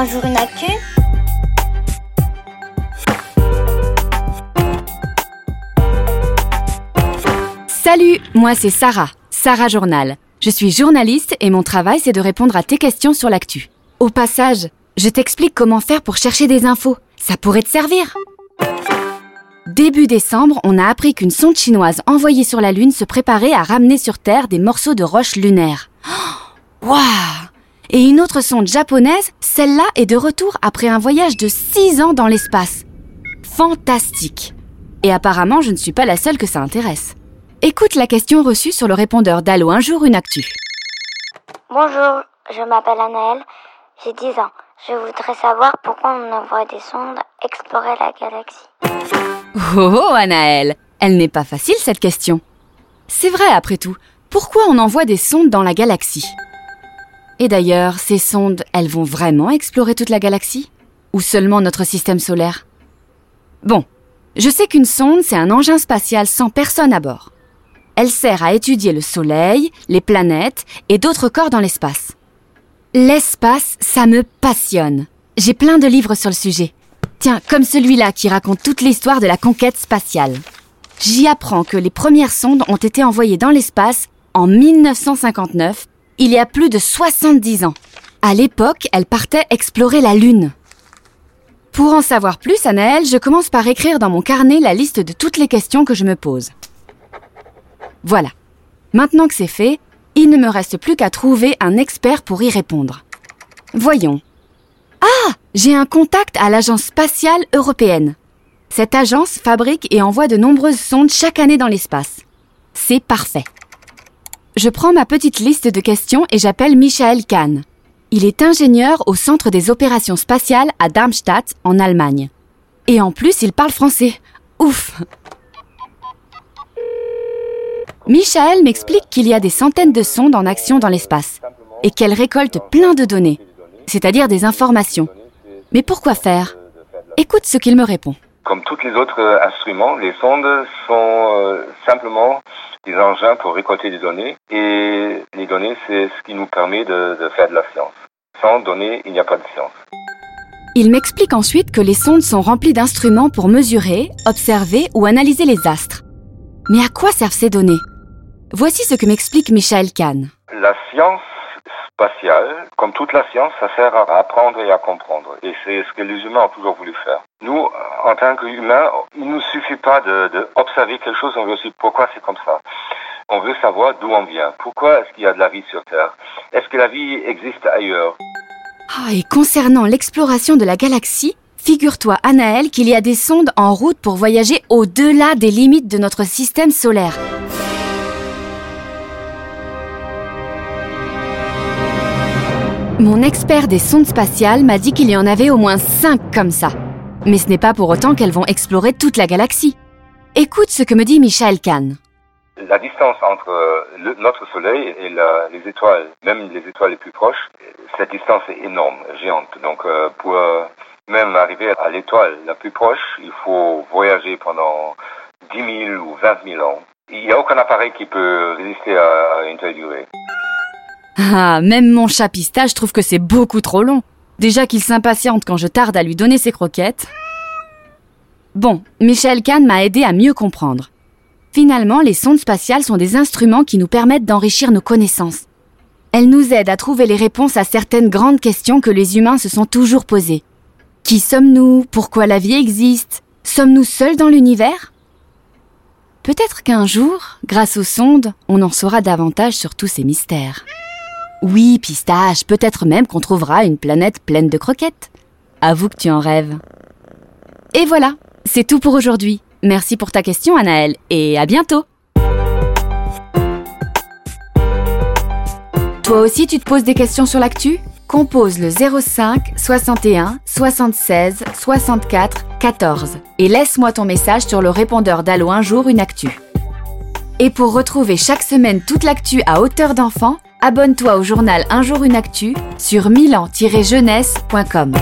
Un jour une actu Salut, moi c'est Sarah, Sarah Journal. Je suis journaliste et mon travail c'est de répondre à tes questions sur l'actu. Au passage, je t'explique comment faire pour chercher des infos. Ça pourrait te servir. Début décembre, on a appris qu'une sonde chinoise envoyée sur la Lune se préparait à ramener sur Terre des morceaux de roches lunaires. Waouh Et une autre sonde japonaise, celle-là, est de retour après un voyage de 6 ans dans l'espace. Fantastique Et apparemment, je ne suis pas la seule que ça intéresse. Écoute la question reçue sur le répondeur d'Allo un jour une actu. Bonjour, je m'appelle Anaëlle, j'ai 10 ans. Je voudrais savoir pourquoi on envoie des sondes explorer la galaxie. Oh, oh Anaëlle Elle n'est pas facile cette question. C'est vrai après tout, pourquoi on envoie des sondes dans la galaxie? Et d'ailleurs, ces sondes, elles vont vraiment explorer toute la galaxie? Ou seulement notre système solaire? Bon, je sais qu'une sonde, c'est un engin spatial sans personne à bord. Elle sert à étudier le Soleil, les planètes et d'autres corps dans l'espace. L'espace, ça me passionne. J'ai plein de livres sur le sujet. Tiens, comme celui-là qui raconte toute l'histoire de la conquête spatiale. J'y apprends que les premières sondes ont été envoyées dans l'espace en 1959, il y a plus de 70 ans. À l'époque, elles partaient explorer la Lune. Pour en savoir plus, Anaël, je commence par écrire dans mon carnet la liste de toutes les questions que je me pose. Voilà. Maintenant que c'est fait, il ne me reste plus qu'à trouver un expert pour y répondre. Voyons. Ah J'ai un contact à l'Agence spatiale européenne. Cette agence fabrique et envoie de nombreuses sondes chaque année dans l'espace. C'est parfait. Je prends ma petite liste de questions et j'appelle Michael Kahn. Il est ingénieur au Centre des opérations spatiales à Darmstadt, en Allemagne. Et en plus, il parle français. Ouf Michael m'explique qu'il y a des centaines de sondes en action dans l'espace et qu'elles récoltent plein de données, c'est-à-dire des informations. Mais pourquoi faire? Écoute ce qu'il me répond. Comme tous les autres euh, instruments, les sondes sont euh, simplement des engins pour récolter des données et les données, c'est ce qui nous permet de, de faire de la science. Sans données, il n'y a pas de science. Il m'explique ensuite que les sondes sont remplies d'instruments pour mesurer, observer ou analyser les astres. Mais à quoi servent ces données? Voici ce que m'explique Michael Kahn. La science spatiale, comme toute la science, ça sert à apprendre et à comprendre. Et c'est ce que les humains ont toujours voulu faire. Nous, en tant qu'humains, il ne nous suffit pas de, de, observer quelque chose, on veut aussi pourquoi c'est comme ça. On veut savoir d'où on vient. Pourquoi est-ce qu'il y a de la vie sur Terre? Est-ce que la vie existe ailleurs? Ah, Et concernant l'exploration de la galaxie, figure-toi, Anaël, qu'il y a des sondes en route pour voyager au-delà des limites de notre système solaire. Mon expert des sondes spatiales m'a dit qu'il y en avait au moins 5 comme ça. Mais ce n'est pas pour autant qu'elles vont explorer toute la galaxie. Écoute ce que me dit Michael Kahn. La distance entre le, notre Soleil et les étoiles, même les étoiles les plus proches, cette distance est énorme, géante. Donc euh, pour euh, même arriver à l'étoile la plus proche, il faut voyager pendant 10 000 ou 20 000 ans. Il n'y a aucun appareil qui peut résister à une telle durée. Ah, même mon chat pistache trouve que c'est beaucoup trop long. Déjà qu'il s'impatiente quand je tarde à lui donner ses croquettes. Bon, Michel Kahn m'a aidé à mieux comprendre. Finalement, les sondes spatiales sont des instruments qui nous permettent d'enrichir nos connaissances. Elles nous aident à trouver les réponses à certaines grandes questions que les humains se sont toujours posées. Qui sommes-nous? Pourquoi la vie existe? Sommes-nous seuls dans l'univers? Peut-être qu'un jour, grâce aux sondes, on en saura davantage sur tous ces mystères. Oui, pistache, peut-être même qu'on trouvera une planète pleine de croquettes. Avoue que tu en rêves. Et voilà, c'est tout pour aujourd'hui. Merci pour ta question, Anaël, et à bientôt. Toi aussi, tu te poses des questions sur l'actu? Compose le 05 61 76 64 14 et laisse-moi ton message sur le répondeur d'Allo un jour une actu. Et pour retrouver chaque semaine toute l'actu à hauteur d'enfant, abonne-toi au journal Un jour une actu sur milan-jeunesse.com.